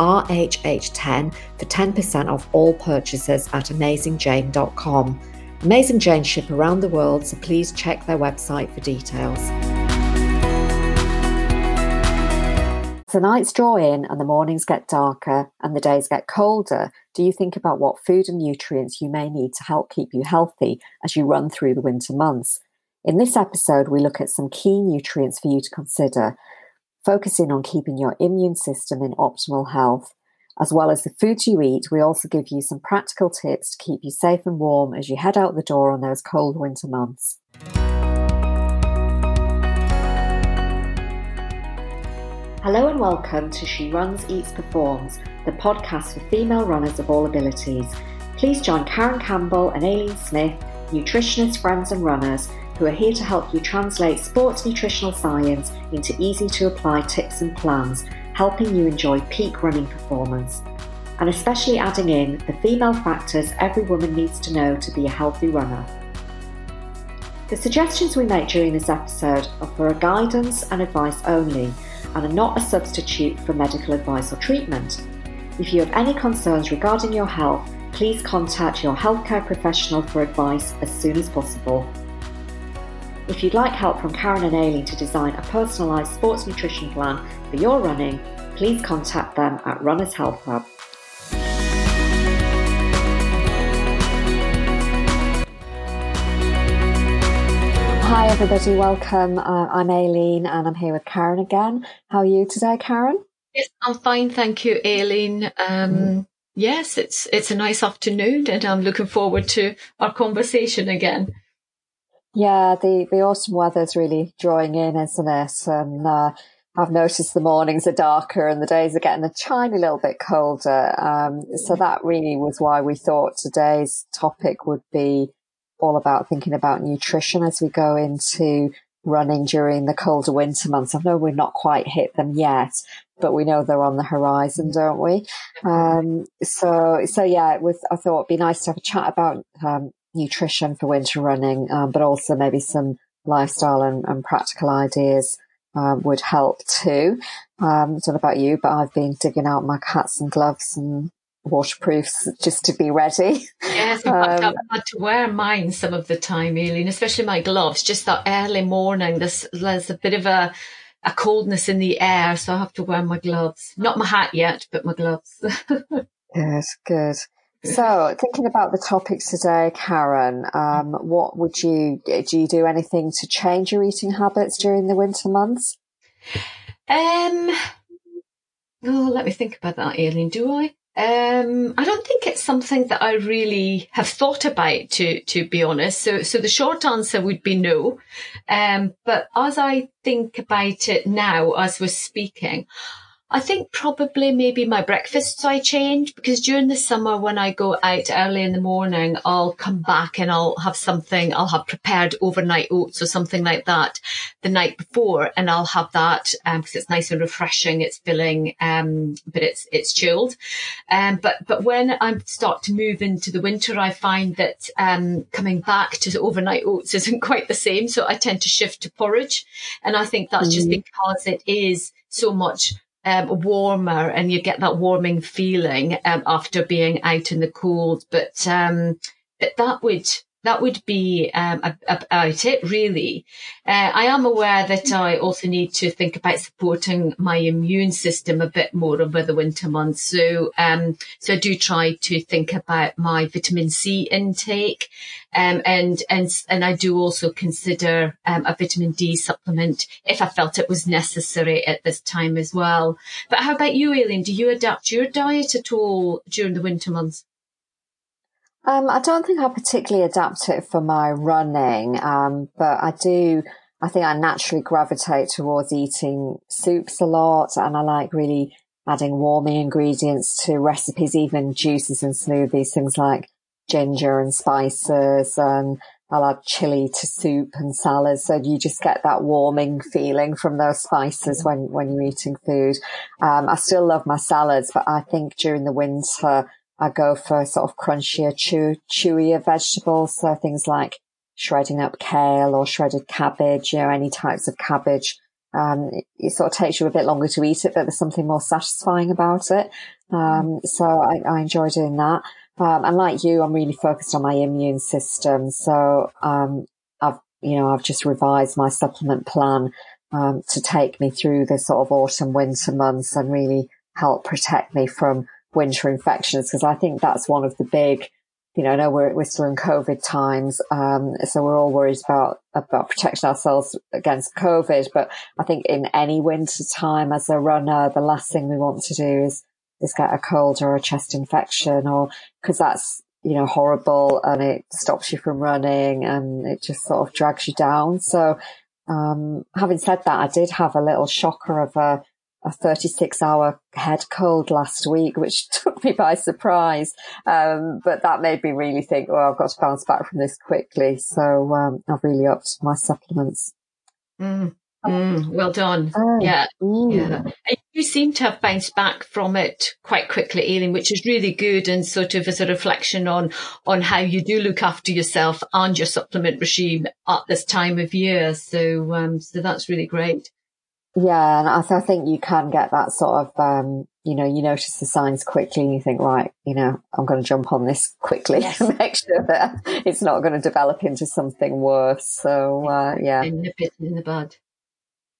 RHH10 for 10% off all purchases at AmazingJane.com. Amazing Jane ship around the world, so please check their website for details. the nights draw in and the mornings get darker and the days get colder, do you think about what food and nutrients you may need to help keep you healthy as you run through the winter months? In this episode, we look at some key nutrients for you to consider focusing on keeping your immune system in optimal health. As well as the foods you eat, we also give you some practical tips to keep you safe and warm as you head out the door on those cold winter months. Hello and welcome to She Runs, Eats, Performs, the podcast for female runners of all abilities. Please join Karen Campbell and Aileen Smith, nutritionists, friends, and runners who are here to help you translate sports nutritional science into easy to apply tips and plans, helping you enjoy peak running performance. And especially adding in the female factors every woman needs to know to be a healthy runner. The suggestions we make during this episode are for guidance and advice only and are not a substitute for medical advice or treatment. If you have any concerns regarding your health, please contact your healthcare professional for advice as soon as possible. If you'd like help from Karen and Aileen to design a personalised sports nutrition plan for your running, please contact them at Runners Health Hub. Hi, everybody, welcome. Uh, I'm Aileen and I'm here with Karen again. How are you today, Karen? Yes, I'm fine, thank you, Aileen. Um, mm. Yes, it's it's a nice afternoon and I'm looking forward to our conversation again. Yeah, the, the autumn weather's really drawing in, isn't it? And uh, I've noticed the mornings are darker and the days are getting a tiny little bit colder. Um, so that really was why we thought today's topic would be all about thinking about nutrition as we go into running during the colder winter months. I know we're not quite hit them yet, but we know they're on the horizon, don't we? Um, so, so yeah, it was, I thought it'd be nice to have a chat about, um, nutrition for winter running, um, but also maybe some lifestyle and, and practical ideas um, would help too. Um, I don't know about you, but I've been digging out my hats and gloves and waterproofs just to be ready. Yes, um, I've had to wear mine some of the time, Aileen, especially my gloves. Just that early morning, there's, there's a bit of a a coldness in the air, so I have to wear my gloves. Not my hat yet, but my gloves. yes, good. So, thinking about the topics today, Karen, um, what would you do? You do anything to change your eating habits during the winter months? Um, oh, let me think about that, Aileen. Do I? Um, I don't think it's something that I really have thought about, to to be honest. So, so the short answer would be no. Um, but as I think about it now, as we're speaking, I think probably maybe my breakfasts I change because during the summer when I go out early in the morning, I'll come back and I'll have something, I'll have prepared overnight oats or something like that the night before and I'll have that um, because it's nice and refreshing, it's filling, um, but it's, it's chilled. Um, but, but when I start to move into the winter, I find that, um, coming back to overnight oats isn't quite the same. So I tend to shift to porridge. And I think that's mm-hmm. just because it is so much um, warmer and you get that warming feeling um, after being out in the cold. But um, but that would that would be um, about it, really. Uh, I am aware that I also need to think about supporting my immune system a bit more over the winter months. So, um, so I do try to think about my vitamin C intake, um, and and and I do also consider um, a vitamin D supplement if I felt it was necessary at this time as well. But how about you, Aileen? Do you adapt your diet at all during the winter months? Um, I don't think I particularly adapt it for my running, um, but I do. I think I naturally gravitate towards eating soups a lot, and I like really adding warming ingredients to recipes, even juices and smoothies, things like ginger and spices and I'll add chili to soup and salads. So you just get that warming feeling from those spices when, when you're eating food. Um, I still love my salads, but I think during the winter, I go for sort of crunchier, chew, chewier vegetables. So things like shredding up kale or shredded cabbage, you know, any types of cabbage. Um, it, it, sort of takes you a bit longer to eat it, but there's something more satisfying about it. Um, so I, I enjoy doing that. Um, and like you, I'm really focused on my immune system. So, um, I've, you know, I've just revised my supplement plan, um, to take me through the sort of autumn, winter months and really help protect me from winter infections. Cause I think that's one of the big, you know, I know we're, we're still in COVID times. Um, so we're all worried about, about protecting ourselves against COVID. But I think in any winter time as a runner, the last thing we want to do is is get a cold or a chest infection or because that's, you know, horrible and it stops you from running and it just sort of drags you down. So, um, having said that, I did have a little shocker of a, a 36 hour head cold last week, which took me by surprise. Um, but that made me really think, well, I've got to bounce back from this quickly. So, um, I've really upped my supplements. Mm. Mm, well done. Oh, yeah. Mm. Yeah. You seem to have bounced back from it quite quickly, Aileen, which is really good and sort of as a reflection on, on how you do look after yourself and your supplement regime at this time of year. So, um, so that's really great. Yeah. And I, I think you can get that sort of, um, you know, you notice the signs quickly and you think, right, you know, I'm going to jump on this quickly yes. and make sure that it's not going to develop into something worse. So, uh, yeah. Nip it in the bud.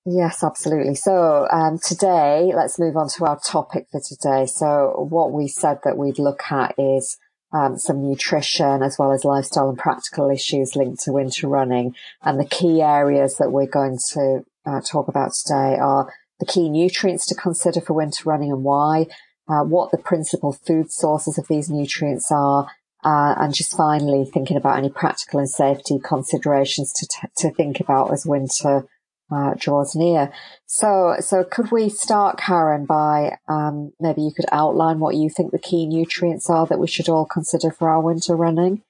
Yes, absolutely. So um, today, let's move on to our topic for today. So what we said that we'd look at is um, some nutrition as well as lifestyle and practical issues linked to winter running. And the key areas that we're going to uh, talk about today are the key nutrients to consider for winter running and why, uh, what the principal food sources of these nutrients are, uh, and just finally thinking about any practical and safety considerations to, t- to think about as winter uh, draws near. So, so could we start, Karen, by um, maybe you could outline what you think the key nutrients are that we should all consider for our winter running?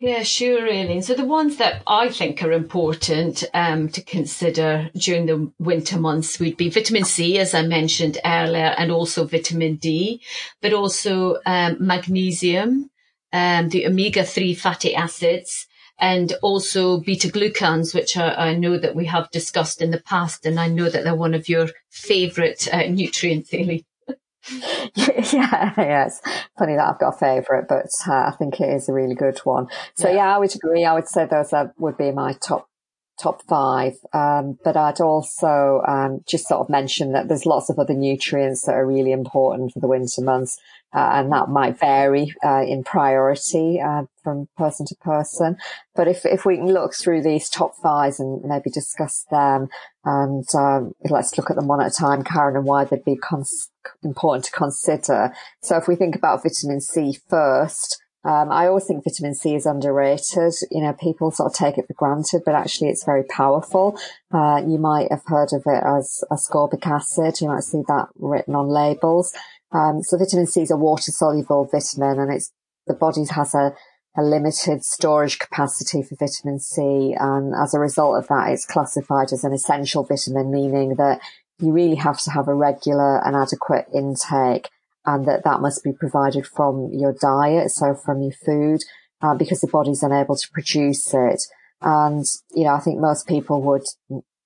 Yeah, sure, Aileen. So the ones that I think are important um, to consider during the winter months would be vitamin C, as I mentioned earlier, and also vitamin D, but also um, magnesium, um, the omega-3 fatty acids, and also beta glucans, which are, I know that we have discussed in the past, and I know that they're one of your favourite uh, nutrients, Aileen. yeah, yes. Funny that I've got a favourite, but uh, I think it is a really good one. So yeah. yeah, I would agree. I would say those are, would be my top top five. Um, but I'd also um, just sort of mention that there's lots of other nutrients that are really important for the winter months. Uh, and that might vary uh, in priority uh, from person to person. But if if we can look through these top five and maybe discuss them, and um, let's look at them one at a time, Karen, and why they'd be cons- important to consider. So if we think about vitamin C first, um, I always think vitamin C is underrated. You know, people sort of take it for granted, but actually it's very powerful. Uh, you might have heard of it as ascorbic acid. You might see that written on labels. Um, so vitamin C is a water soluble vitamin and it's, the body has a, a limited storage capacity for vitamin C. And as a result of that, it's classified as an essential vitamin, meaning that you really have to have a regular and adequate intake and that that must be provided from your diet, so from your food, uh, because the body's unable to produce it. And, you know, I think most people would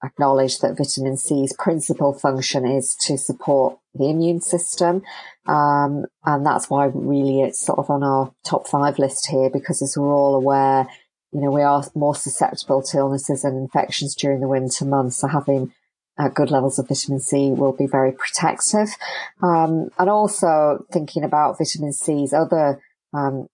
acknowledge that vitamin C's principal function is to support the immune system. Um, and that's why really it's sort of on our top five list here, because as we're all aware, you know, we are more susceptible to illnesses and infections during the winter months. So having uh, good levels of vitamin C will be very protective. Um, and also thinking about vitamin C's other um,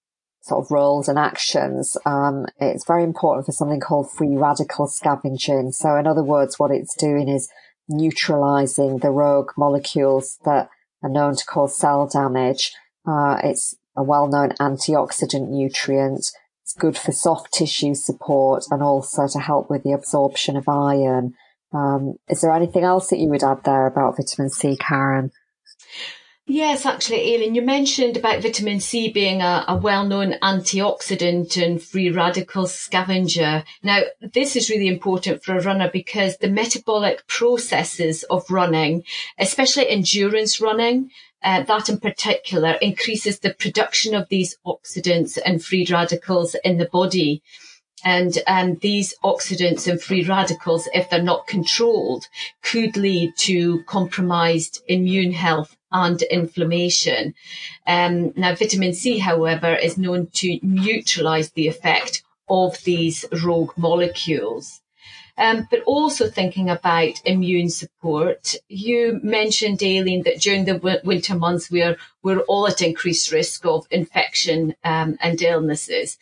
sort of roles and actions, um, it's very important for something called free radical scavenging. So in other words, what it's doing is neutralizing the rogue molecules that are known to cause cell damage. Uh, it's a well-known antioxidant nutrient. It's good for soft tissue support and also to help with the absorption of iron. Um, is there anything else that you would add there about vitamin C, Karen? Yes, actually, Aileen, you mentioned about vitamin C being a, a, well-known antioxidant and free radical scavenger. Now, this is really important for a runner because the metabolic processes of running, especially endurance running, uh, that in particular increases the production of these oxidants and free radicals in the body. And um, these oxidants and free radicals, if they're not controlled, could lead to compromised immune health and inflammation. Um, now, vitamin C, however, is known to neutralize the effect of these rogue molecules. Um, but also thinking about immune support. You mentioned, Aileen, that during the w- winter months we're we're all at increased risk of infection um, and illnesses.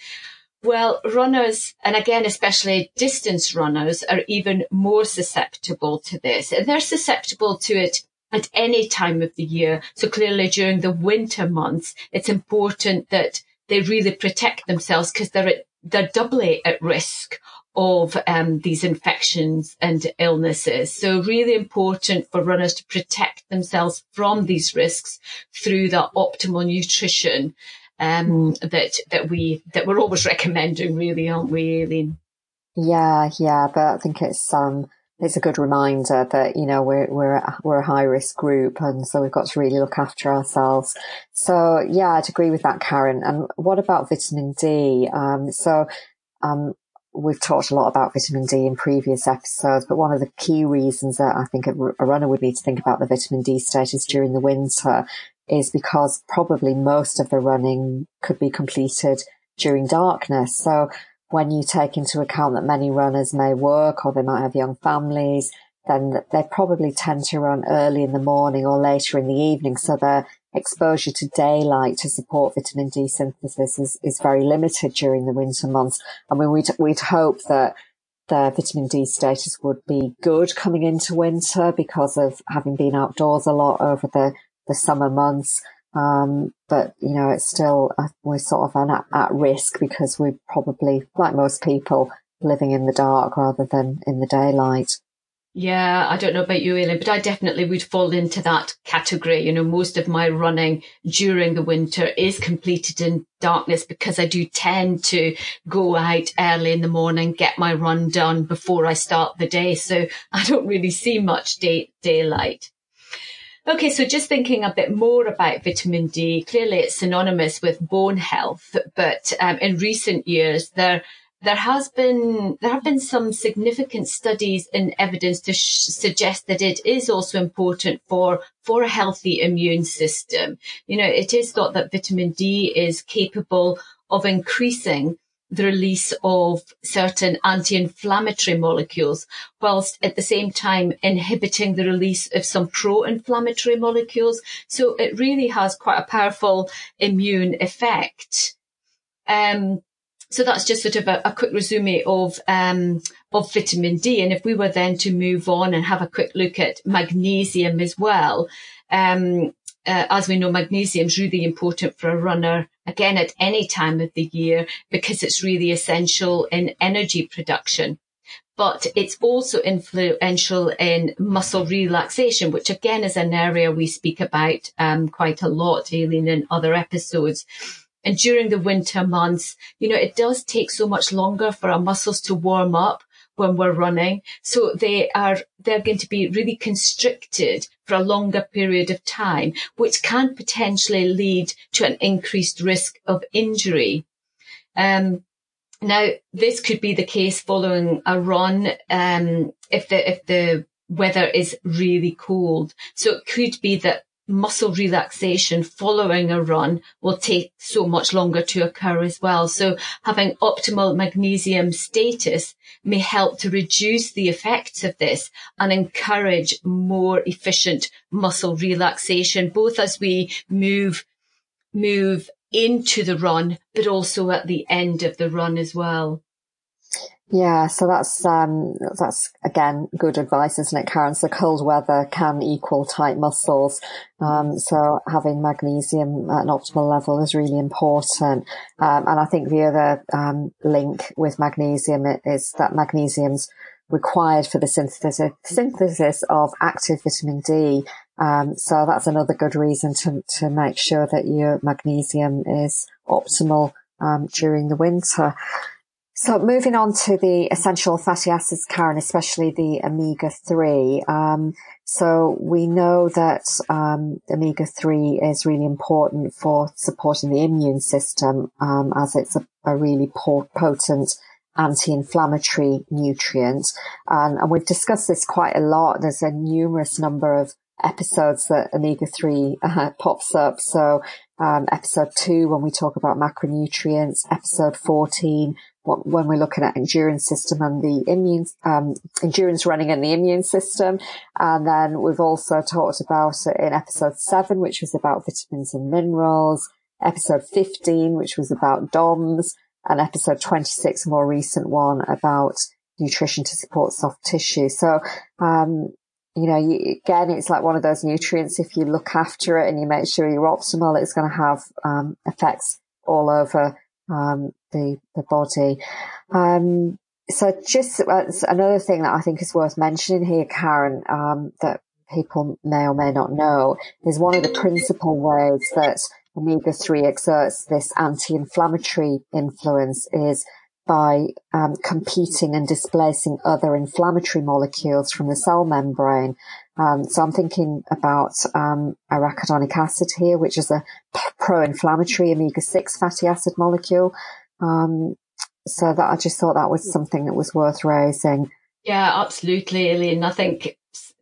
Well, runners, and again, especially distance runners, are even more susceptible to this. And they're susceptible to it at any time of the year. So clearly during the winter months, it's important that they really protect themselves because they're at, they're doubly at risk of um, these infections and illnesses. So really important for runners to protect themselves from these risks through that optimal nutrition um, that that we that we're always recommending, really, aren't we, Aileen? Yeah, yeah, but I think it's um it's a good reminder that you know we're we're we're a high risk group, and so we've got to really look after ourselves. So yeah, I'd agree with that, Karen. And what about vitamin D? Um, so um, we've talked a lot about vitamin D in previous episodes, but one of the key reasons that I think a, a runner would need to think about the vitamin D status during the winter is because probably most of the running could be completed during darkness. So when you take into account that many runners may work or they might have young families, then they probably tend to run early in the morning or later in the evening. So their exposure to daylight to support vitamin D synthesis is, is very limited during the winter months. I mean, we'd, we'd hope that their vitamin D status would be good coming into winter because of having been outdoors a lot over the, the summer months. Um, but you know, it's still, uh, we're sort of at, at risk because we're probably, like most people, living in the dark rather than in the daylight. Yeah, I don't know about you, Aileen, but I definitely would fall into that category. You know, most of my running during the winter is completed in darkness because I do tend to go out early in the morning, get my run done before I start the day. So I don't really see much day, daylight. Okay, so just thinking a bit more about vitamin D, clearly it's synonymous with bone health, but um, in recent years there there has been there have been some significant studies and evidence to sh- suggest that it is also important for for a healthy immune system. You know, it is thought that vitamin D is capable of increasing the release of certain anti-inflammatory molecules, whilst at the same time inhibiting the release of some pro-inflammatory molecules. So it really has quite a powerful immune effect. Um, so that's just sort of a, a quick resume of um, of vitamin D. And if we were then to move on and have a quick look at magnesium as well, um, uh, as we know, magnesium is really important for a runner, again, at any time of the year, because it's really essential in energy production. But it's also influential in muscle relaxation, which again is an area we speak about um, quite a lot, Aileen, in other episodes. And during the winter months, you know, it does take so much longer for our muscles to warm up when we're running. So they are, they're going to be really constricted for a longer period of time, which can potentially lead to an increased risk of injury. Um, now, this could be the case following a run, um, if the, if the weather is really cold. So it could be that muscle relaxation following a run will take so much longer to occur as well. So having optimal magnesium status may help to reduce the effects of this and encourage more efficient muscle relaxation, both as we move, move into the run, but also at the end of the run as well. Yeah, so that's um, that's again good advice, isn't it, Karen? So cold weather can equal tight muscles. Um, so having magnesium at an optimal level is really important. Um, and I think the other um, link with magnesium is that magnesium's required for the synthesis synthesis of active vitamin D Um, so that's another good reason to, to make sure that your magnesium is optimal um, during the winter. So moving on to the essential fatty acids, Karen, especially the omega-3. Um, so we know that um, omega-3 is really important for supporting the immune system um, as it's a, a really potent anti-inflammatory nutrient. And, and, we've discussed this quite a lot. There's a numerous number of episodes that omega-3 uh, pops up. So um, episode two, when we talk about macronutrients, episode 14, when we're looking at endurance system and the immune, um, endurance running and the immune system. And then we've also talked about it in episode seven, which was about vitamins and minerals, episode 15, which was about DOMS, and episode 26, a more recent one about nutrition to support soft tissue. So, um, you know, you, again, it's like one of those nutrients. If you look after it and you make sure you're optimal, it's going to have um, effects all over um, the the body. Um, so just uh, another thing that I think is worth mentioning here, Karen, um, that people may or may not know is one of the principal ways that omega-3 exerts this anti-inflammatory influence is by um, competing and displacing other inflammatory molecules from the cell membrane. Um, so I'm thinking about um, arachidonic acid here, which is a pro-inflammatory omega-6 fatty acid molecule. Um, so that I just thought that was something that was worth raising. Yeah, absolutely, Aileen. I think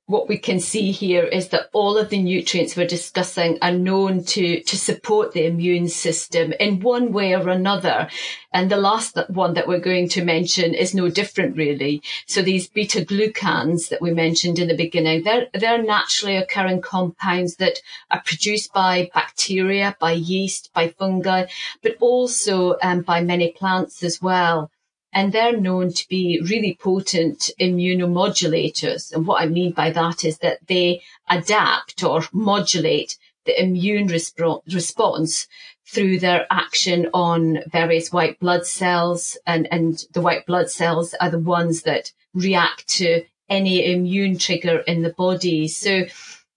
what we can see here is that all of the nutrients we're discussing are known to, to support the immune system in one way or another. And the last one that we're going to mention is no different really. So these beta glucans that we mentioned in the beginning, they're, they're naturally occurring compounds that are produced by bacteria, by yeast, by fungi, but also um, by many plants as well and they're known to be really potent immunomodulators. And what I mean by that is that they adapt or modulate the immune resp- response through their action on various white blood cells. And, and the white blood cells are the ones that react to any immune trigger in the body. So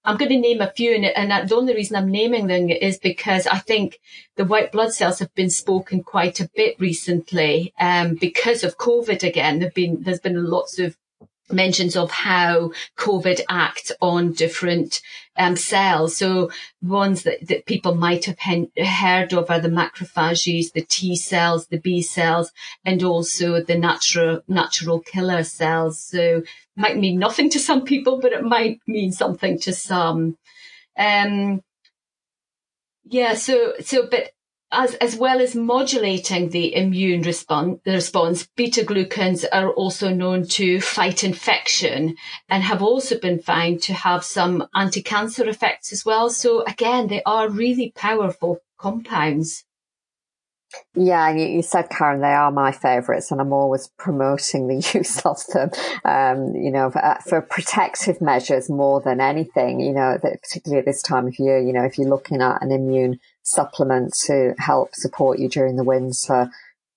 I'm going to name a few, and, and the only reason I'm naming them is because I think the white blood cells have been spoken quite a bit recently um, because of COVID. Again, there've been there's been lots of mentions of how COVID acts on different um, cells. So ones that, that people might have he- heard of are the macrophages, the T cells, the B cells, and also the natural natural killer cells. So might mean nothing to some people, but it might mean something to some. Um, yeah. So so, but as, as well as modulating the immune response, the response, beta glucans are also known to fight infection and have also been found to have some anti-cancer effects as well. So again, they are really powerful compounds. Yeah, and you, you, said, Karen, they are my favourites, and I'm always promoting the use of them. Um, you know, for, uh, for, protective measures more than anything. You know, particularly at this time of year. You know, if you're looking at an immune supplement to help support you during the winter,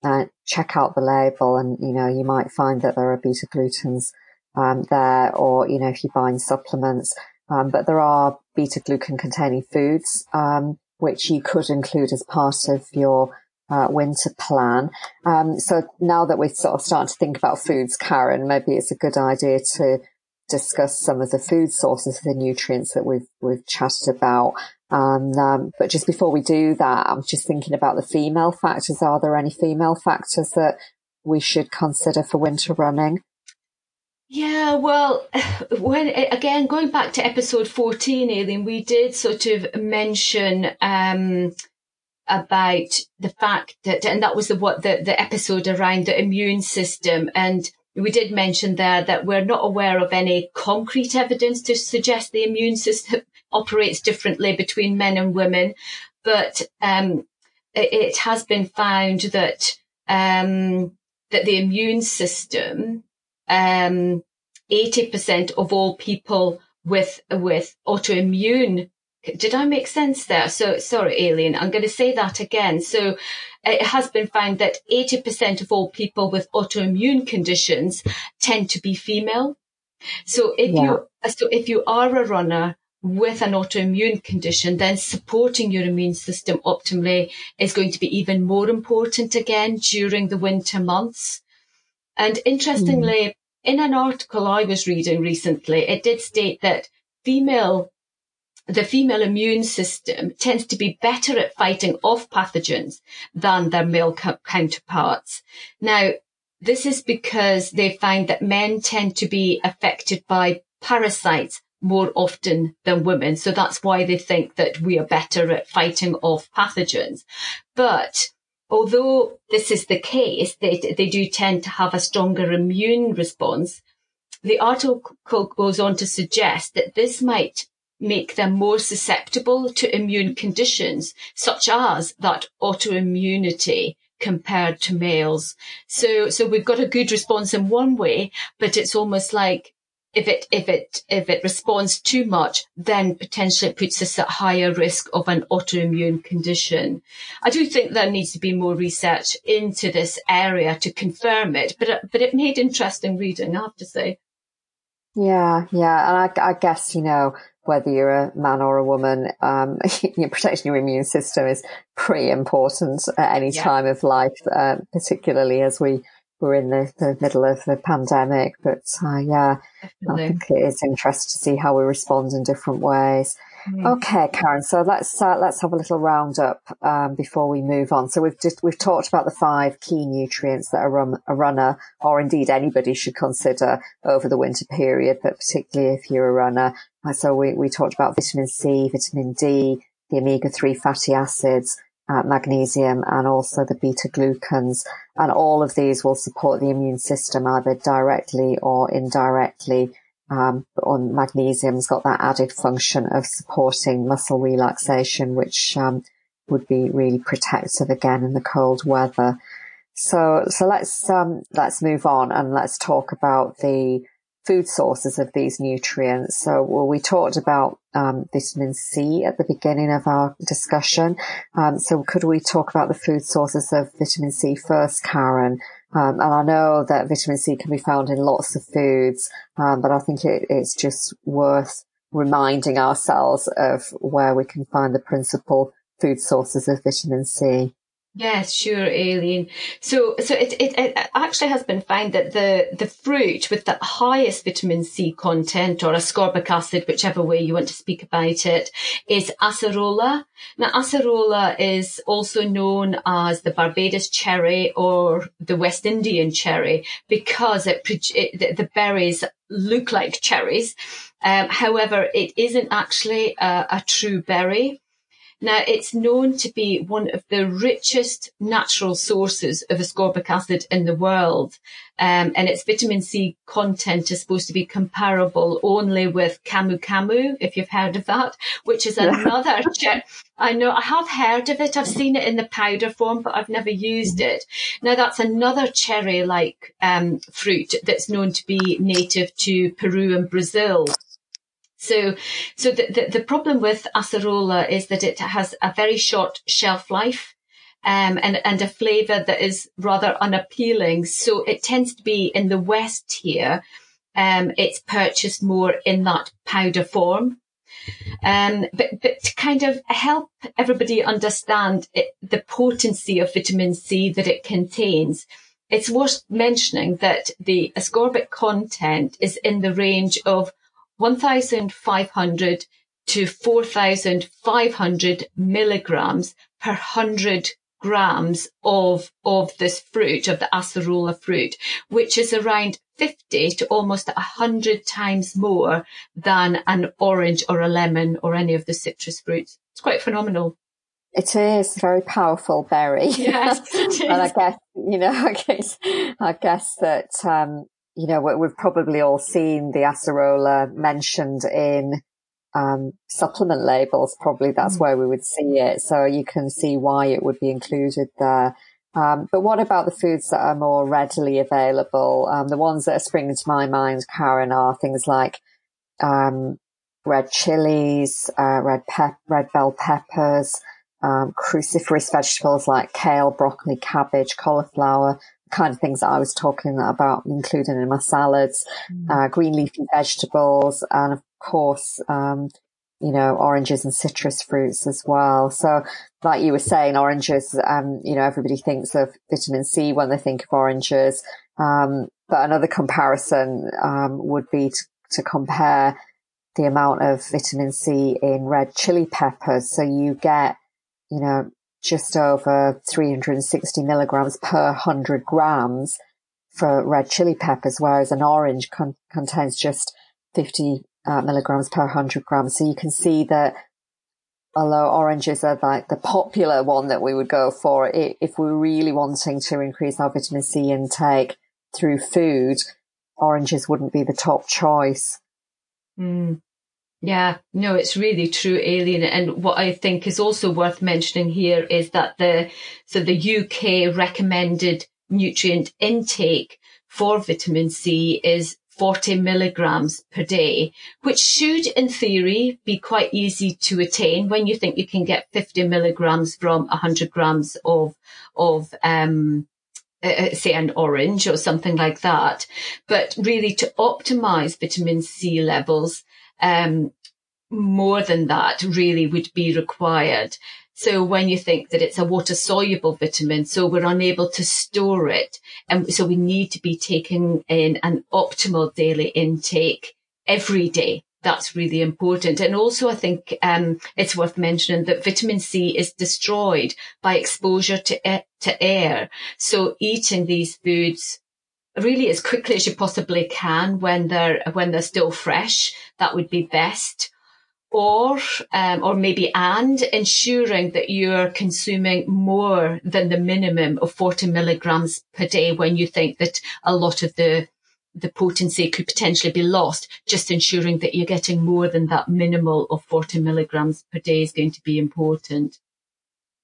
uh, check out the label, and you know, you might find that there are beta glucans um, there, or you know, if you're buying supplements. Um, but there are beta glucan containing foods um, which you could include as part of your uh, winter plan. Um, so now that we're sort of starting to think about foods, Karen, maybe it's a good idea to discuss some of the food sources the nutrients that we've we've chatted about. Um, um, but just before we do that, I'm just thinking about the female factors. Are there any female factors that we should consider for winter running? Yeah, well, when again going back to episode fourteen, Aileen, we did sort of mention um, about the fact that, and that was the what the, the episode around the immune system. And we did mention there that we're not aware of any concrete evidence to suggest the immune system operates differently between men and women, but um, it, it, has been found that um, that the immune system, um, eighty percent of all people with with autoimmune did I make sense there? So sorry, Aileen, I'm going to say that again. So it has been found that 80% of all people with autoimmune conditions tend to be female. So if yeah. you, so if you are a runner with an autoimmune condition, then supporting your immune system optimally is going to be even more important again during the winter months. And interestingly, mm. in an article I was reading recently, it did state that female the female immune system tends to be better at fighting off pathogens than their male counterparts. Now, this is because they find that men tend to be affected by parasites more often than women. So that's why they think that we are better at fighting off pathogens. But although this is the case, they, they do tend to have a stronger immune response. The article goes on to suggest that this might make them more susceptible to immune conditions such as that autoimmunity compared to males. So, so we've got a good response in one way, but it's almost like if it if it if it responds too much, then potentially it puts us at higher risk of an autoimmune condition. I do think there needs to be more research into this area to confirm it, but but it made interesting reading, I have to say. Yeah, yeah, and I, I guess you know whether you're a man or a woman, um, protecting your immune system is pretty important at any yeah. time of life, uh, particularly as we we're in the, the middle of the pandemic. But uh, yeah, Definitely. I think it is interesting to see how we respond in different ways. Mm. Okay, Karen. So let's uh, let's have a little roundup um, before we move on. So we've just we've talked about the five key nutrients that a, run, a runner, or indeed anybody, should consider over the winter period, but particularly if you're a runner. Uh, so we we talked about vitamin C, vitamin D, the omega three fatty acids, uh, magnesium and also the beta glucans. And all of these will support the immune system either directly or indirectly. Um, on magnesium's got that added function of supporting muscle relaxation, which um, would be really protective again in the cold weather. So, so let's um, let's move on and let's talk about the food sources of these nutrients. So well, we talked about um, vitamin C at the beginning of our discussion. Um, so could we talk about the food sources of vitamin C first, Karen? Um, and I know that vitamin C can be found in lots of foods, um, but I think it, it's just worth reminding ourselves of where we can find the principal food sources of vitamin C. Yes, sure, Aileen. So, so it, it, it, actually has been found that the, the fruit with the highest vitamin C content or ascorbic acid, whichever way you want to speak about it, is acerola. Now, acerola is also known as the Barbados cherry or the West Indian cherry because it, it the berries look like cherries. Um, however, it isn't actually a, a true berry. Now, it's known to be one of the richest natural sources of ascorbic acid in the world. Um, and its vitamin C content is supposed to be comparable only with camu camu, if you've heard of that, which is another. I know I have heard of it. I've seen it in the powder form, but I've never used it. Now that's another cherry-like um, fruit that's known to be native to Peru and Brazil. So, so the, the, the, problem with acerola is that it has a very short shelf life. Um, and, and a flavor that is rather unappealing. So it tends to be in the West here. Um, it's purchased more in that powder form. Um, but, but to kind of help everybody understand it, the potency of vitamin C that it contains, it's worth mentioning that the ascorbic content is in the range of 1,500 to 4,500 milligrams per 100 grams of, of this fruit, of the acerola fruit, which is around 50 to almost 100 times more than an orange or a lemon or any of the citrus fruits. It's quite phenomenal. It is very powerful berry. Yes, and I guess, you know, I guess, I guess that, um, you know, we've probably all seen the acerola mentioned in um, supplement labels. Probably that's mm. where we would see it. So you can see why it would be included there. Um, but what about the foods that are more readily available? Um, the ones that are springing to my mind, Karen, are things like um, red chilies, uh, red pep, red bell peppers, um, cruciferous vegetables like kale, broccoli, cabbage, cauliflower, kind of things that I was talking about, including in my salads, mm. uh, green leafy vegetables, and of course, um, you know, oranges and citrus fruits as well. So like you were saying, oranges, um, you know, everybody thinks of vitamin C when they think of oranges. Um, but another comparison, um, would be to, to compare the amount of vitamin C in red chili peppers. So you get, you know, just over 360 milligrams per 100 grams for red chili peppers, whereas an orange con- contains just 50 uh, milligrams per 100 grams. So you can see that although oranges are like the popular one that we would go for, if we're really wanting to increase our vitamin C intake through food, oranges wouldn't be the top choice. Mm. Yeah, no, it's really true, Aileen. And what I think is also worth mentioning here is that the, so the UK recommended nutrient intake for vitamin C is 40 milligrams per day, which should in theory be quite easy to attain when you think you can get 50 milligrams from 100 grams of, of, um, uh, uh, say an orange or something like that. But really to optimize vitamin C levels, um, more than that really would be required. So when you think that it's a water soluble vitamin, so we're unable to store it. And so we need to be taking in an optimal daily intake every day. That's really important. And also I think, um, it's worth mentioning that vitamin C is destroyed by exposure to, to air. So eating these foods really as quickly as you possibly can when they're, when they're still fresh, that would be best. Or um, or maybe and ensuring that you're consuming more than the minimum of 40 milligrams per day when you think that a lot of the the potency could potentially be lost just ensuring that you're getting more than that minimal of 40 milligrams per day is going to be important.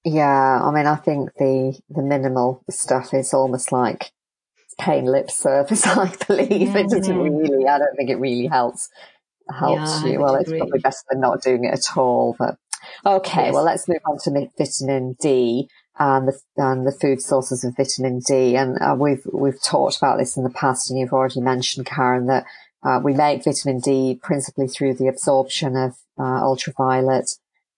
Yeah i mean i think the the minimal stuff is almost like paying lip service i believe mm-hmm. it doesn't mm-hmm. really i don't think it really helps helps yeah, you. Well, it's probably better than not doing it at all. But okay, yes. well, let's move on to vitamin D and the and the food sources of vitamin D. And uh, we've we've talked about this in the past, and you've already mentioned, Karen, that uh, we make vitamin D principally through the absorption of uh, ultraviolet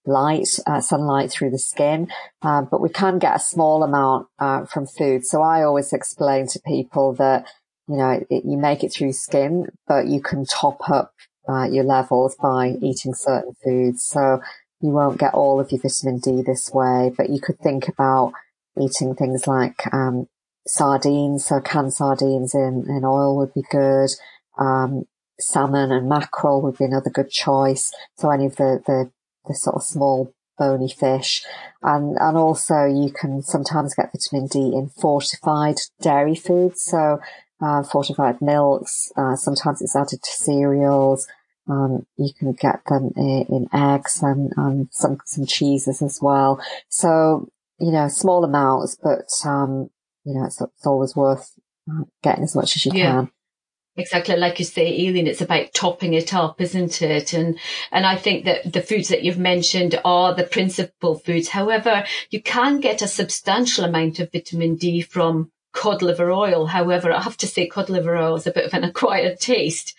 light, uh, sunlight through the skin, uh, but we can get a small amount uh, from food. So I always explain to people that you know it, you make it through skin, but you can top up uh, your levels by eating certain foods. So you won't get all of your vitamin D this way, but you could think about eating things like um, sardines. So canned sardines in, in oil would be good. Um, salmon and mackerel would be another good choice. So any of the, the, the sort of small bony fish. And, and also you can sometimes get vitamin D in fortified dairy foods. So uh, fortified milks. Uh, sometimes it's added to cereals. Um, you can get them in, in eggs and, and, some some cheeses as well. So you know, small amounts, but um, you know, it's, it's always worth uh, getting as much as you yeah. can. Exactly, like you say, Aileen, it's about topping it up, isn't it? And and I think that the foods that you've mentioned are the principal foods. However, you can get a substantial amount of vitamin D from cod liver oil. However, I have to say cod liver oil is a bit of an acquired taste.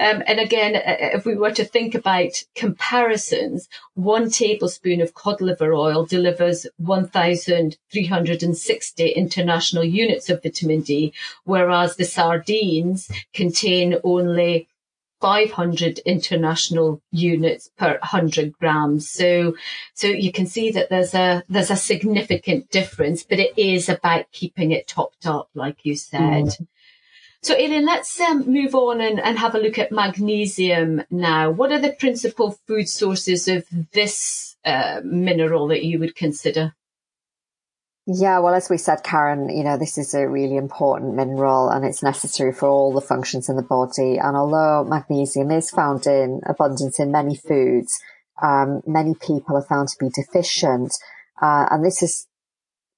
Um, and again, uh, uh, if we were to think about comparisons, one tablespoon of cod liver oil delivers 1,360 international units of vitamin D, whereas the sardines contain only 500 international units per 100 grams. So, so you can see that there's a, there's a significant difference, but it is about keeping it topped up, like you said. Mm. So, Aileen, let's um, move on and, and have a look at magnesium now. What are the principal food sources of this uh, mineral that you would consider? Yeah, well, as we said, Karen, you know, this is a really important mineral and it's necessary for all the functions in the body. And although magnesium is found in abundance in many foods, um, many people are found to be deficient. Uh, and this is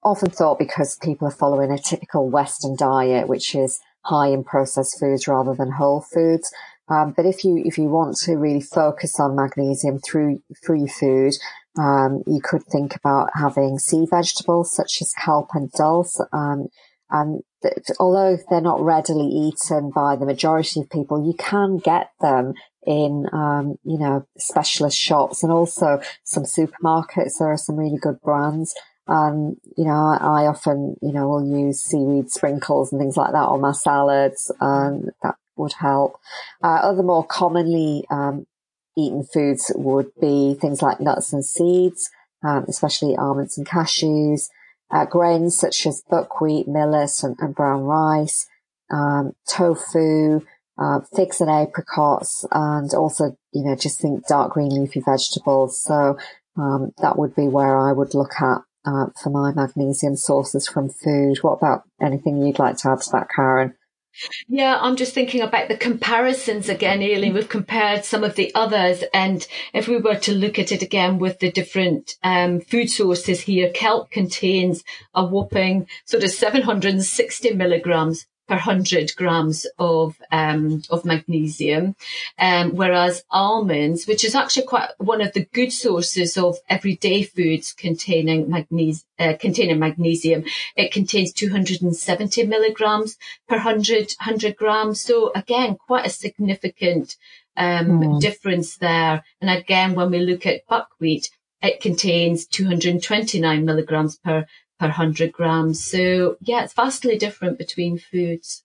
often thought because people are following a typical Western diet, which is high in processed foods rather than whole foods. Um, but if you if you want to really focus on magnesium through through food, um, you could think about having sea vegetables such as kelp and dulse. Um, and th- although they're not readily eaten by the majority of people, you can get them in, um, you know, specialist shops and also some supermarkets. There are some really good brands. Um, you know, I, often, you know, will use seaweed sprinkles and things like that on my salads. and that would help. Uh, other more commonly, um, eaten foods would be things like nuts and seeds, um, especially almonds and cashews, uh, grains such as buckwheat, millet and, and brown rice, um, tofu, uh, figs and apricots, and also, you know, just think dark green leafy vegetables. So, um, that would be where I would look at uh, for my magnesium sources from food. What about anything you'd like to add to that, Karen? Yeah, I'm just thinking about the comparisons again, Aileen. We've compared some of the others. And if we were to look at it again with the different um, food sources here, kelp contains a whopping sort of 760 milligrams per 100 grams of um, of magnesium, um, whereas almonds, which is actually quite one of the good sources of everyday foods containing magnesium, uh, containing magnesium, it contains 270 milligrams per 100 100 grams. So again, quite a significant um, mm. difference there. And again, when we look at buckwheat, it contains 229 milligrams per per 100 grams. So yeah, it's vastly different between foods.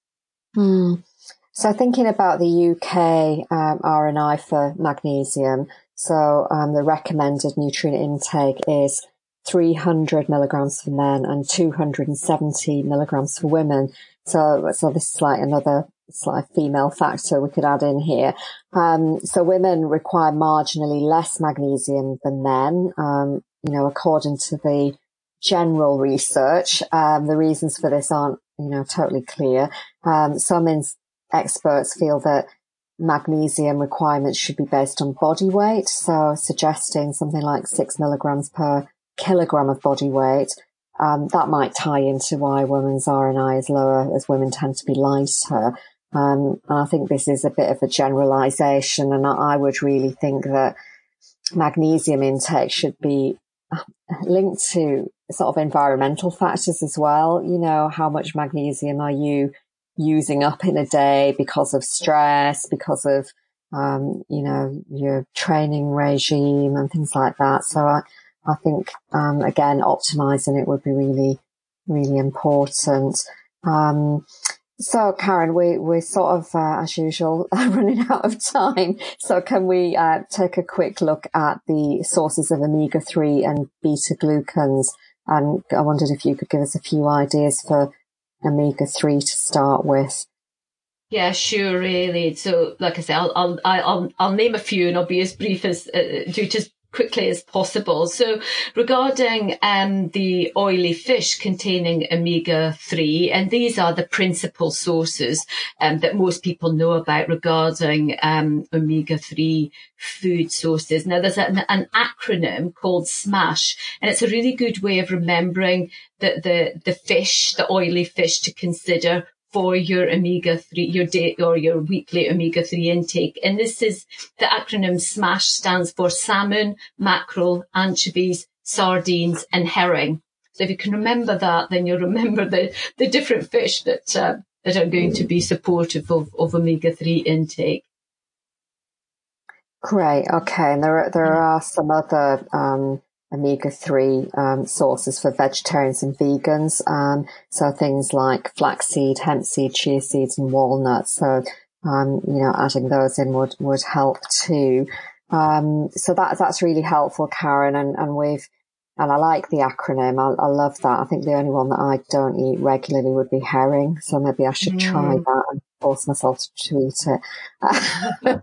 Mm. So thinking about the UK um, RNI for magnesium, so um, the recommended nutrient intake is 300 milligrams for men and 270 milligrams for women. So, so this is like another slight female factor we could add in here. Um, so women require marginally less magnesium than men. Um, you know, according to the general research. Um, the reasons for this aren't, you know, totally clear. Um, some in- experts feel that magnesium requirements should be based on body weight. So suggesting something like six milligrams per kilogram of body weight. Um, that might tie into why women's RNI is lower as women tend to be lighter. Um, and I think this is a bit of a generalization and I would really think that magnesium intake should be linked to sort of environmental factors as well. You know, how much magnesium are you using up in a day because of stress, because of, um, you know, your training regime and things like that. So I, I think, um, again, optimizing it would be really, really important. Um, so, Karen, we, we're sort of, uh, as usual, running out of time. So can we uh, take a quick look at the sources of omega-3 and beta-glucans? And I wondered if you could give us a few ideas for omega-3 to start with. Yeah, sure, really. So, like I said, I'll, I'll, I'll, I'll name a few and I'll be as brief as, uh, due to quickly as possible. So regarding um, the oily fish containing omega-3, and these are the principal sources um, that most people know about regarding um, omega-3 food sources. Now there's an, an, acronym called SMASH, and it's a really good way of remembering that the, the fish, the oily fish to consider for your omega 3, your day or your weekly omega 3 intake. And this is the acronym SMASH stands for salmon, mackerel, anchovies, sardines, and herring. So if you can remember that, then you'll remember the, the different fish that, uh, that are going to be supportive of, of omega 3 intake. Great. Okay. And there are, there are some other, um, omega-3 um, sources for vegetarians and vegans. Um, so things like flaxseed, hemp seed, chia seeds and walnuts. So, um, you know, adding those in would, would help too. Um, so that, that's really helpful, Karen. And, and we've, and I like the acronym. I, I, love that. I think the only one that I don't eat regularly would be herring. So maybe I should mm. try that and force myself to eat it.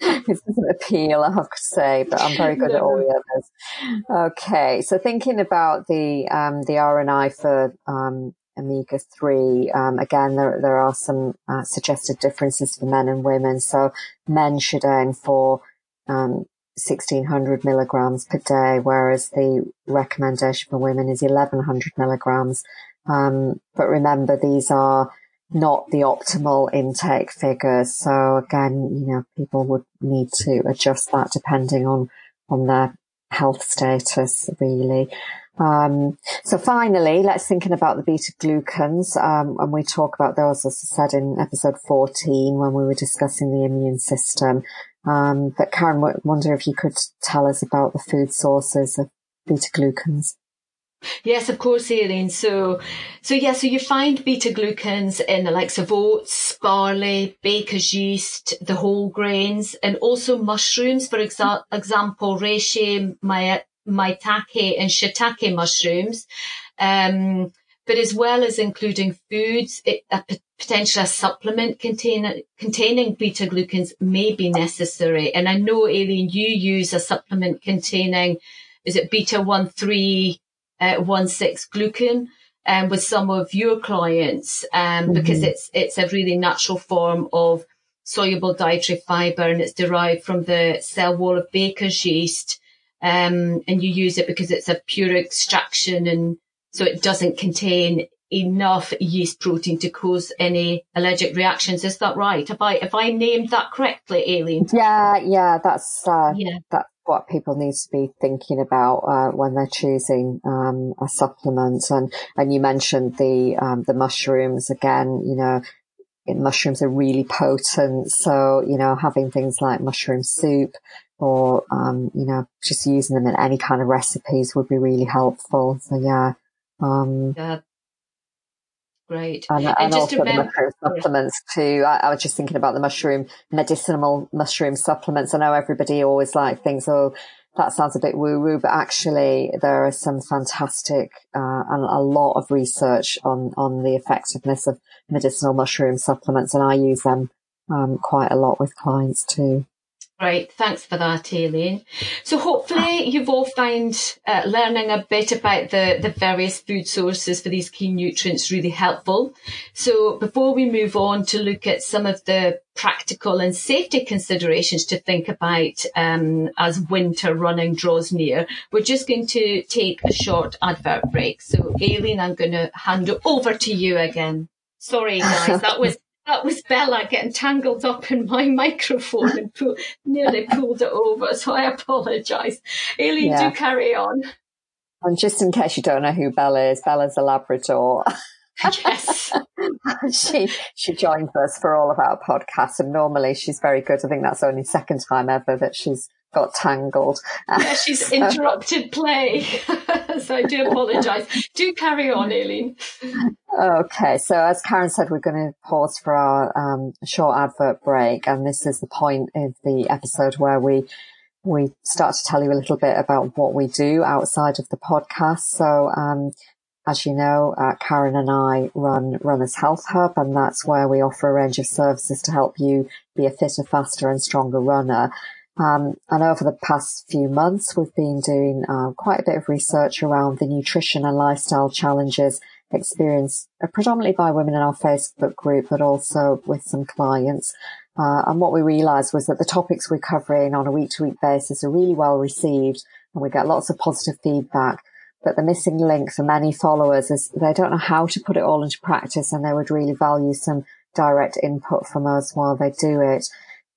it doesn't appeal, I have to say, but I'm very good no. at all the others. Okay. So thinking about the, um, the RNI for, um, omega 3 um, again there, there are some uh, suggested differences for men and women so men should aim for um, 1600 milligrams per day, whereas the recommendation for women is 1100 milligrams. Um, but remember, these are not the optimal intake figures. So again, you know, people would need to adjust that depending on, on their health status, really. Um, so finally, let's thinking about the beta glucans, um, and we talk about those, as I said in episode 14 when we were discussing the immune system. Um, but Karen, wonder if you could tell us about the food sources of beta glucans. Yes, of course, Aileen. So, so yeah, so you find beta glucans in the likes of oats, barley, baker's yeast, the whole grains, and also mushrooms. For exa- example, reishi, my, maitake, and shiitake mushrooms. Um, but as well as including foods, it, a potential supplement contain, containing beta glucans may be necessary. And I know, Aileen, you use a supplement containing, is it beta 1, 3, uh, 1, 6 glucan? Um, with some of your clients, um, mm-hmm. because it's, it's a really natural form of soluble dietary fiber and it's derived from the cell wall of baker's yeast. Um, and you use it because it's a pure extraction and so it doesn't contain enough yeast protein to cause any allergic reactions. Is that right? Have I, have I named that correctly, Aileen? Yeah, yeah, that's, uh, yeah. that's what people need to be thinking about, uh, when they're choosing, um, a supplement. And, and you mentioned the, um, the mushrooms again, you know, mushrooms are really potent. So, you know, having things like mushroom soup or, um, you know, just using them in any kind of recipes would be really helpful. So yeah, um, yeah. Great. And, and, and also remember- the mushroom supplements too. I, I, was just thinking about the mushroom, medicinal mushroom supplements. I know everybody always like things, oh, that sounds a bit woo woo, but actually there are some fantastic, uh, and a lot of research on, on the effectiveness of medicinal mushroom supplements. And I use them, um, quite a lot with clients too. Right, thanks for that, Aileen. So hopefully you've all found uh, learning a bit about the, the various food sources for these key nutrients really helpful. So before we move on to look at some of the practical and safety considerations to think about um, as winter running draws near, we're just going to take a short advert break. So Aileen, I'm going to hand it over to you again. Sorry, guys, that was that was Bella getting tangled up in my microphone and pull, nearly pulled it over. So I apologise. Aileen, yeah. do carry on. And just in case you don't know who Bella is, Bella's a Labrador. Yes. she she joins us for all of our podcasts and normally she's very good. I think that's only second time ever that she's got tangled. Yeah, she's interrupted play. so I do apologise. do carry on, Aileen. Okay, so as Karen said, we're going to pause for our um, short advert break, and this is the point of the episode where we we start to tell you a little bit about what we do outside of the podcast. So, um, as you know, uh, Karen and I run Runners Health Hub, and that's where we offer a range of services to help you be a fitter, faster, and stronger runner. Um, and over the past few months, we've been doing uh, quite a bit of research around the nutrition and lifestyle challenges experienced uh, predominantly by women in our Facebook group, but also with some clients. Uh, and what we realized was that the topics we're covering on a week to week basis are really well received and we get lots of positive feedback. But the missing link for many followers is they don't know how to put it all into practice and they would really value some direct input from us while they do it.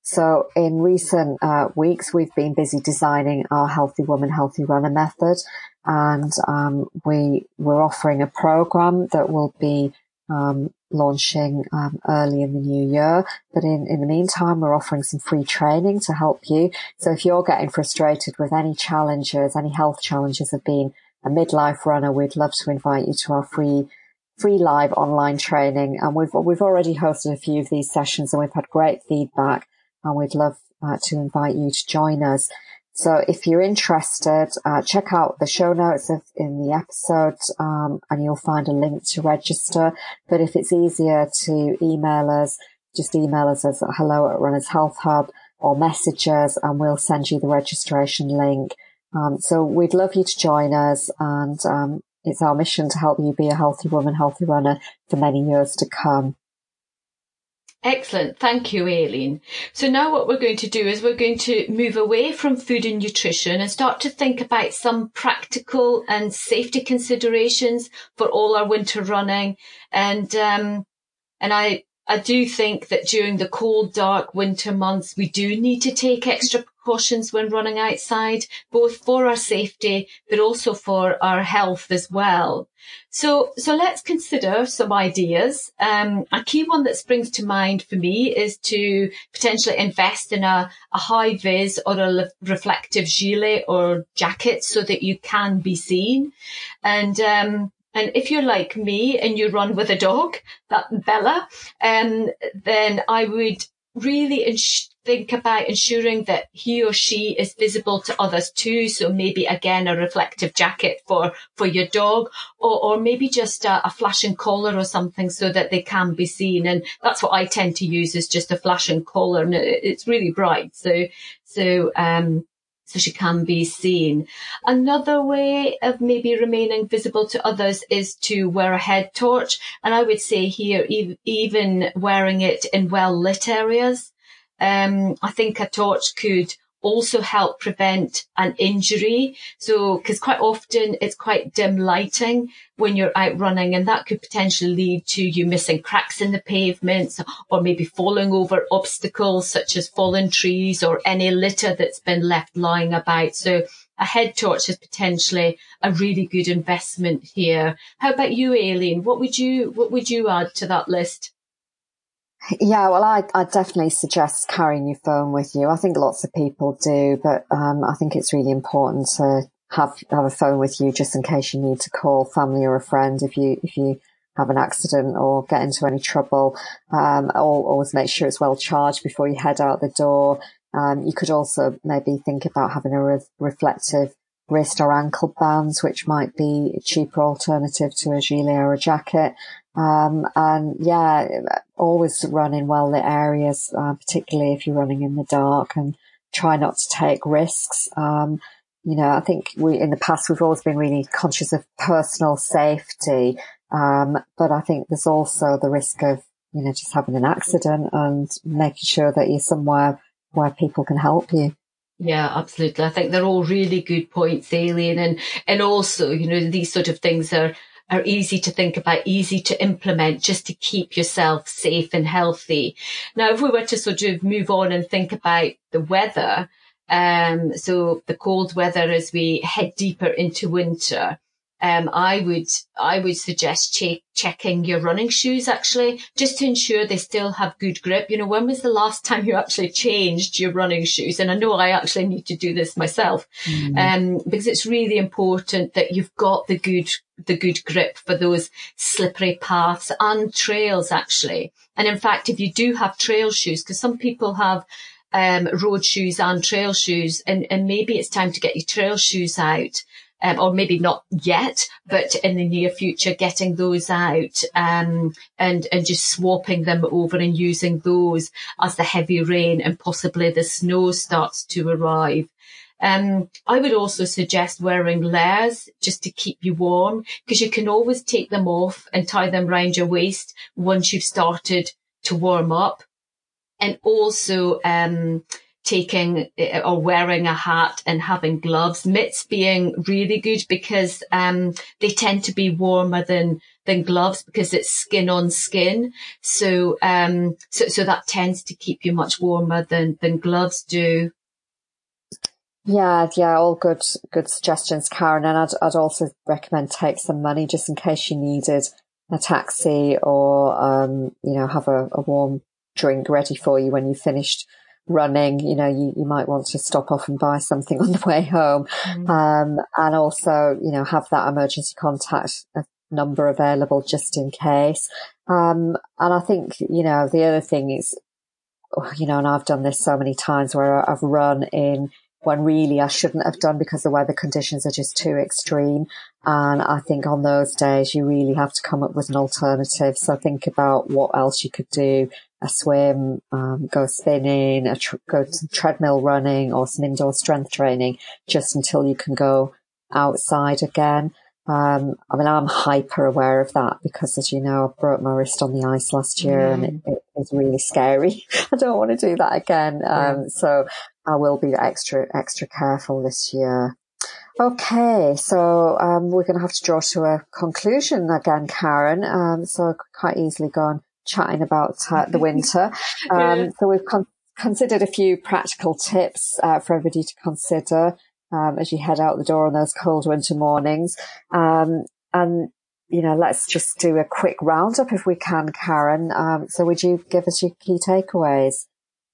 So in recent uh, weeks, we've been busy designing our Healthy Woman, Healthy Runner method. And um, we, we're offering a program that will be um, launching um, early in the new year. But in, in the meantime, we're offering some free training to help you. So if you're getting frustrated with any challenges, any health challenges of being a midlife runner, we'd love to invite you to our free free live online training. And we've, we've already hosted a few of these sessions and we've had great feedback and we'd love uh, to invite you to join us. So if you're interested, uh, check out the show notes of, in the episode, um, and you'll find a link to register. But if it's easier to email us, just email us as hello at Runners Health Hub or message us and we'll send you the registration link. Um, so we'd love you to join us and, um, it's our mission to help you be a healthy woman, healthy runner for many years to come. Excellent. Thank you, Aileen. So now what we're going to do is we're going to move away from food and nutrition and start to think about some practical and safety considerations for all our winter running. And, um, and I, I do think that during the cold, dark winter months, we do need to take extra precautions when running outside, both for our safety, but also for our health as well. So, so let's consider some ideas. Um, a key one that springs to mind for me is to potentially invest in a, a high vis or a reflective gilet or jacket so that you can be seen. And, um, and if you're like me and you run with a dog, that Bella, um, then I would really ins- think about ensuring that he or she is visible to others too. So maybe again, a reflective jacket for, for your dog or, or maybe just a, a flashing collar or something so that they can be seen. And that's what I tend to use is just a flashing collar and it's really bright. So, so, um, so she can be seen. Another way of maybe remaining visible to others is to wear a head torch. And I would say here, even wearing it in well lit areas. Um, I think a torch could also help prevent an injury. So, because quite often it's quite dim lighting when you're out running and that could potentially lead to you missing cracks in the pavements or maybe falling over obstacles such as fallen trees or any litter that's been left lying about. So a head torch is potentially a really good investment here. How about you, Aileen? What would you, what would you add to that list? Yeah, well, I, I definitely suggest carrying your phone with you. I think lots of people do, but um, I think it's really important to have have a phone with you just in case you need to call family or a friend if you if you have an accident or get into any trouble. Um, always make sure it's well charged before you head out the door. Um, you could also maybe think about having a re- reflective wrist or ankle bands, which might be a cheaper alternative to a gilet or a jacket. Um, and yeah, always run in well lit areas, uh, particularly if you're running in the dark and try not to take risks. Um, you know, I think we, in the past, we've always been really conscious of personal safety. Um, but I think there's also the risk of, you know, just having an accident and making sure that you're somewhere where people can help you. Yeah, absolutely. I think they're all really good points, Aileen. And, and also, you know, these sort of things are, are easy to think about, easy to implement just to keep yourself safe and healthy. Now, if we were to sort of move on and think about the weather, um, so the cold weather as we head deeper into winter, um, I would I would suggest che- checking your running shoes actually, just to ensure they still have good grip. You know, when was the last time you actually changed your running shoes? And I know I actually need to do this myself, mm. um, because it's really important that you've got the good the good grip for those slippery paths and trails actually. And in fact, if you do have trail shoes, because some people have um, road shoes and trail shoes, and, and maybe it's time to get your trail shoes out um, or maybe not yet, but in the near future, getting those out um, and and just swapping them over and using those as the heavy rain and possibly the snow starts to arrive. Um, I would also suggest wearing layers just to keep you warm because you can always take them off and tie them around your waist once you've started to warm up. And also, um, taking eh, or wearing a hat and having gloves. Mitts being really good because um, they tend to be warmer than than gloves because it's skin on skin. So um, so so that tends to keep you much warmer than than gloves do. Yeah, yeah, all good, good suggestions, Karen. And I'd, I'd also recommend take some money just in case you needed a taxi or, um, you know, have a, a warm drink ready for you when you finished running, you know, you, you might want to stop off and buy something on the way home. Mm. Um, and also, you know, have that emergency contact number available just in case. Um, and I think, you know, the other thing is, you know, and I've done this so many times where I've run in when really I shouldn't have done because the weather conditions are just too extreme. And I think on those days, you really have to come up with an alternative. So think about what else you could do a swim, um, go spinning, tr- go to treadmill running or some indoor strength training just until you can go outside again. Um, I mean, I'm hyper aware of that because, as you know, I broke my wrist on the ice last year mm. and it, it is really scary. I don't want to do that again. Um, yeah. so I will be extra, extra careful this year. Okay, so um, we're going to have to draw to a conclusion again, Karen. Um, so quite easily gone chatting about uh, the winter. Um, yeah. So we've con- considered a few practical tips uh, for everybody to consider um, as you head out the door on those cold winter mornings. Um, and you know, let's just do a quick roundup if we can, Karen. Um, so would you give us your key takeaways?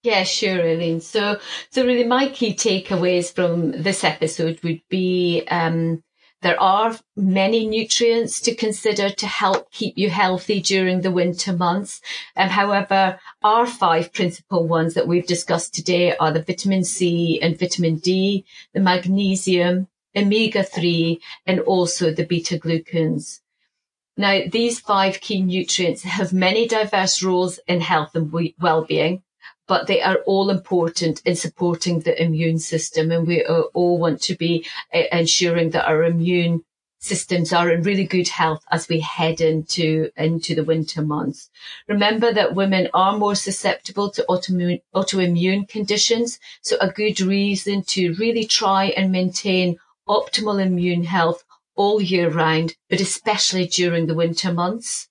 Yeah, sure, Aileen. So, so really my key takeaways from this episode would be, um, there are many nutrients to consider to help keep you healthy during the winter months. Um, however, our five principal ones that we've discussed today are the vitamin C and vitamin D, the magnesium, omega 3, and also the beta glucans. Now, these five key nutrients have many diverse roles in health and well-being but they are all important in supporting the immune system. And we all want to be uh, ensuring that our immune systems are in really good health as we head into, into the winter months. Remember that women are more susceptible to autoimmune, autoimmune conditions. So a good reason to really try and maintain optimal immune health all year round, but especially during the winter months.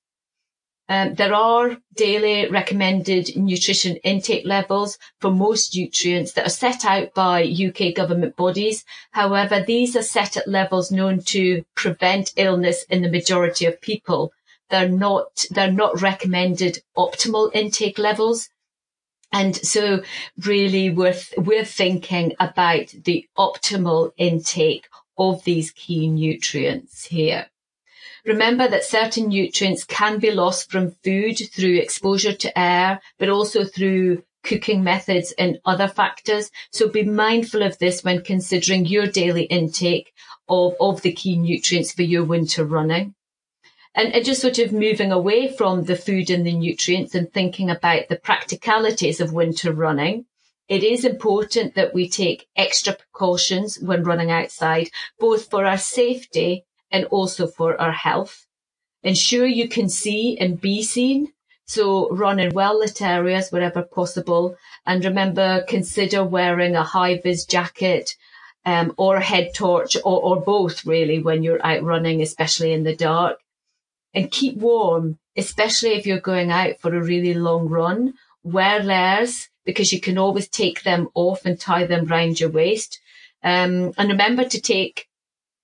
Um, there are daily recommended nutrition intake levels for most nutrients that are set out by UK government bodies. However, these are set at levels known to prevent illness in the majority of people. They're not, they're not recommended optimal intake levels. And so really we're, we're thinking about the optimal intake of these key nutrients here. Remember that certain nutrients can be lost from food through exposure to air, but also through cooking methods and other factors. So be mindful of this when considering your daily intake of, of the key nutrients for your winter running. And, and just sort of moving away from the food and the nutrients and thinking about the practicalities of winter running. It is important that we take extra precautions when running outside, both for our safety and also for our health. Ensure you can see and be seen. So run in well lit areas wherever possible. And remember, consider wearing a high vis jacket, um, or a head torch or, or both really when you're out running, especially in the dark and keep warm, especially if you're going out for a really long run. Wear layers because you can always take them off and tie them round your waist. Um, and remember to take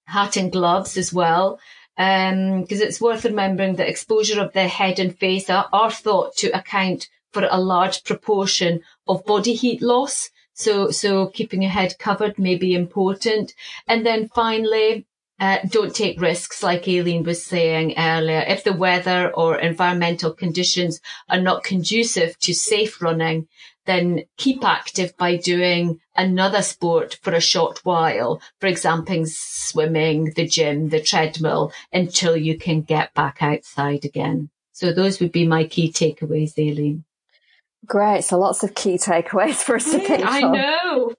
hat and gloves as well. Because um, it's worth remembering that exposure of the head and face are, are thought to account for a large proportion of body heat loss. So, so keeping your head covered may be important. And then finally, uh, don't take risks, like Aileen was saying earlier. If the weather or environmental conditions are not conducive to safe running, then keep active by doing another sport for a short while. For example, swimming, the gym, the treadmill until you can get back outside again. So those would be my key takeaways, Aileen. Great. So lots of key takeaways for us to think I know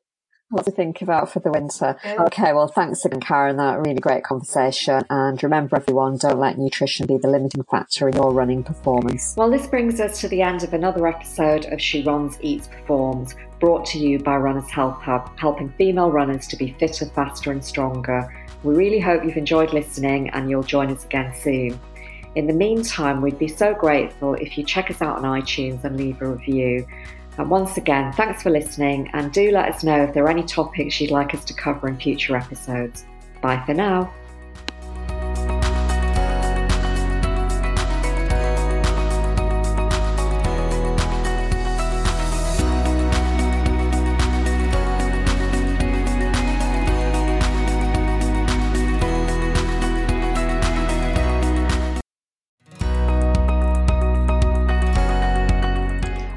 what to think about for the winter. Okay, well, thanks again, Karen. That really great conversation. And remember, everyone, don't let nutrition be the limiting factor in your running performance. Well, this brings us to the end of another episode of She Runs, Eats, Performs, brought to you by Runners Health Hub, helping female runners to be fitter, faster, and stronger. We really hope you've enjoyed listening and you'll join us again soon. In the meantime, we'd be so grateful if you check us out on iTunes and leave a review. And once again, thanks for listening and do let us know if there are any topics you'd like us to cover in future episodes. Bye for now.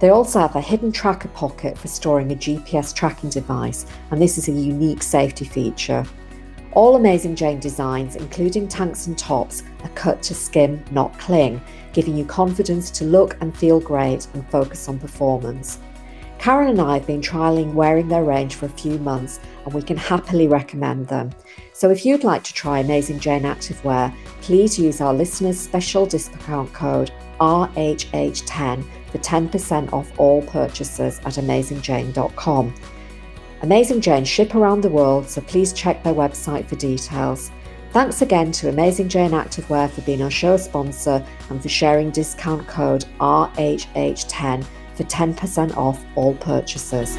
They also have a hidden tracker pocket for storing a GPS tracking device, and this is a unique safety feature. All Amazing Jane designs, including tanks and tops, are cut to skim, not cling, giving you confidence to look and feel great and focus on performance. Karen and I have been trialling wearing their range for a few months and we can happily recommend them. So if you'd like to try Amazing Jane Activewear, please use our listeners' special discount code RHH10 for 10% off all purchases at AmazingJane.com. Amazing Jane ship around the world, so please check their website for details. Thanks again to Amazing Jane Activewear for being our show sponsor and for sharing discount code RHH10 for 10% off all purchases.